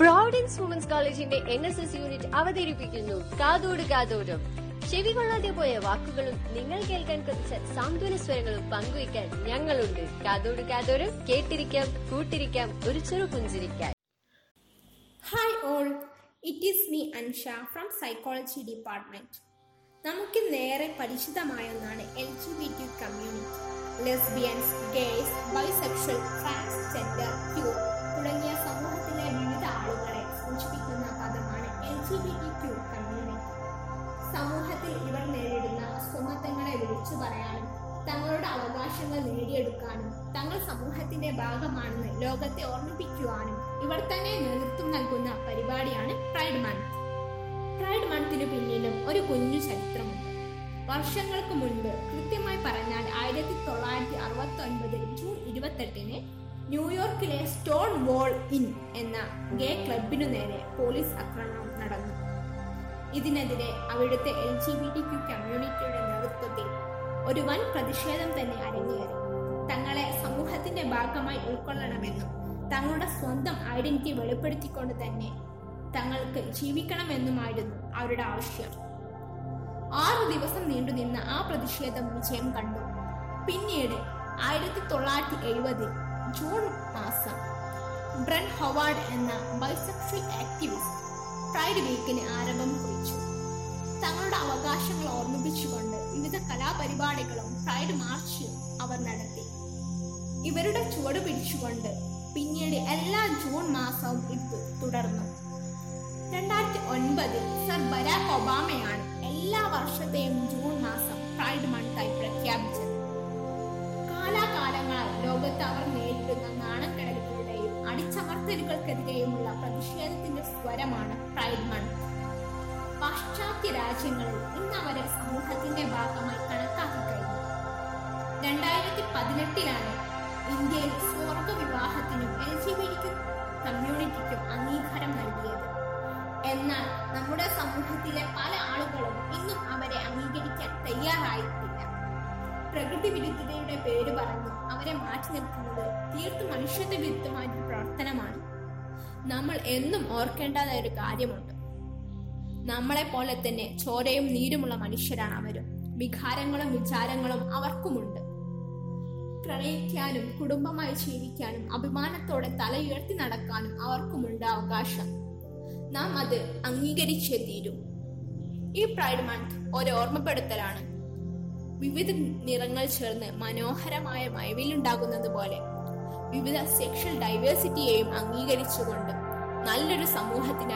Providence women's കോളേജിന്റെ N S S unit അവതരിപ്പിക്കുന്നു. കാതോട് കാതോടും ചെവി കൊള്ളാതെ പോയ വാക്കുകളും നിങ്ങൾ കേൾക്കാൻ കൊതിച്ച സാന്ത്വന സ്വരങ്ങളും പങ്കുവയ്ക്കാൻ ഞങ്ങളുണ്ട്. കാതോട് കാതോടും കേട്ടിരിക്കാം കൂട്ടിരിക്കാം ഒരു ചെറു പുഞ്ചിരിക്കാൻ. Hi all it is me Ansha from psychology department നമുക്ക് നേരെ പരിചിതമായ ഒന്നാണ് L G B T community lesbians gays bisexual transgender Q അസമത്വങ്ങളെ വിളിച്ചു പറയാനും തങ്ങളുടെ അവകാശങ്ങൾ നേടിയെടുക്കാനും തങ്ങൾ സമൂഹത്തിന്റെ ഭാഗമാണെന്ന് ലോകത്തെ ഓർമ്മിപ്പിക്കുവാനും ഇവർ തന്നെ നേതൃത്വം നൽകുന്ന പരിപാടിയാണ് പ്രൈഡ് മന്ത് പ്രൈഡ് മന്തിനു പിന്നിലും ഒരു കുഞ്ഞു ചരിത്രമുണ്ട്. വർഷങ്ങൾക്ക് മുൻപ് കൃത്യമായി പറഞ്ഞാൽ ആയിരത്തി തൊള്ളായിരത്തി അറുപത്തി ഒൻപത് ജൂൺ ഇരുപത്തെട്ടിന് ന്യൂയോർക്കിലെ സ്റ്റോൺ വോൾ ഇൻ എന്ന ഗേ ക്ലബിനു നേരെ പോലീസ് ആക്രമണം നടന്നു. ഇതിനെതിരെ അവിടുത്തെ L G B T Q കമ്മ്യൂണിറ്റിയുടെ നേതൃത്വത്തിൽ ഒരു വൻ പ്രതിഷേധം തന്നെ അരങ്ങേറി. തങ്ങളെ സമൂഹത്തിന്റെ ഭാഗമായി ഉൾക്കൊള്ളണമെന്നും തങ്ങളുടെ സ്വന്തം ഐഡന്റിറ്റി വെളിപ്പെടുത്തിക്കൊണ്ട് തന്നെ തങ്ങൾക്ക് ജീവിക്കണമെന്നുമായിരുന്നു അവരുടെ ആവശ്യം. ആറു ദിവസം നീണ്ടുനിന്ന ആ പ്രതിഷേധം വിജയം കണ്ടു. പിന്നീട് ആയിരത്തി തൊള്ളായിരത്തി എഴുപതിൽ ജൂൺ മാസം ബ്രൻ ഹൊവാർഡ് എന്ന ബൈസെക്ഷൽ ആക്ടിവിസ്റ്റ് പ്രൈഡ് വീക്കിന് ആരംഭം അവകാശങ്ങൾ ഓർമ്മിപ്പിച്ചുകൊണ്ട് വിവിധ കലാപരിപാടികളും പ്രൈഡ് മാർച്ച് അവർ നടത്തി. ഇവരുടെ ചുവട് പിടിച്ചുകൊണ്ട് പിന്നീട് എല്ലാ ജൂൺ മാസവും ഇത് തുടർന്നു. രണ്ടായിരത്തി ഒൻപതിൽ സർ ബരാക് ഒബാമയാണ് എല്ലാ വർഷത്തെയും ജൂൺ മാസം പ്രൈഡ് മന്തായി പ്രഖ്യാപിച്ചത്. കാലാകാലങ്ങളായി ലോകത്ത് അവർ നേരിടുന്ന നാണക്കെടലുകളുടെയും അടിച്ചമർത്തലുകൾക്കെതിരെയുമുള്ള പ്രതിഷേധത്തിന്റെ സ്വരമാണ് പ്രൈഡ് മന്ത് പാശ്ചാത്യ രാജ്യങ്ങളിൽ ഇന്ന് അവരെ സമൂഹത്തിന്റെ ഭാഗമായി കണക്കാക്കി കഴിഞ്ഞു. രണ്ടായിരത്തി പതിനെട്ടിലാണ് ഇന്ത്യയിൽ സ്വർഗ വിവാഹത്തിനും എൽ ജി ബി കമ്മ്യൂണിറ്റിക്കും അംഗീകാരം നൽകിയത്. എന്നാൽ നമ്മുടെ സമൂഹത്തിലെ പല ആളുകളും ഇന്നും അവരെ അംഗീകരിക്കാൻ തയ്യാറായിട്ടില്ല. പ്രകൃതി വിരുദ്ധതയുടെ പേര് പറഞ്ഞ് അവരെ മാറ്റി നിർത്തുന്നത് തീർത്തും മനുഷ്യത്വ വിരുദ്ധമായ പ്രവർത്തനമാണ്. നമ്മൾ എന്നും ഓർക്കേണ്ടതായ ഒരു കാര്യമുണ്ട്. നമ്മളെ പോലെ തന്നെ ചോരയും നീരുമുള്ള മനുഷ്യരാണ് അവരും. വികാരങ്ങളും വിചാരങ്ങളും അവർക്കുമുണ്ട്. പ്രണയിക്കാനും കുടുംബമായി ജീവിക്കാനും അഭിമാനത്തോടെ തലയുയർത്തി നടക്കാനും അവർക്കുമുണ്ട് അവകാശം. നാം അത് അംഗീകരിച്ചേ തീരൂ. ഈ പ്രൈഡ് മന്ത് ഒരു ഓർമ്മപ്പെടുത്തലാണ്. വിവിധ നിറങ്ങൾ ചേർന്ന് മനോഹരമായ മയവിലുണ്ടാകുന്നത് പോലെ വിവിധ സെക്ഷൽ ഡൈവേഴ്സിറ്റിയെയും അംഗീകരിച്ചുകൊണ്ട് നല്ലൊരു സമൂഹത്തിനായി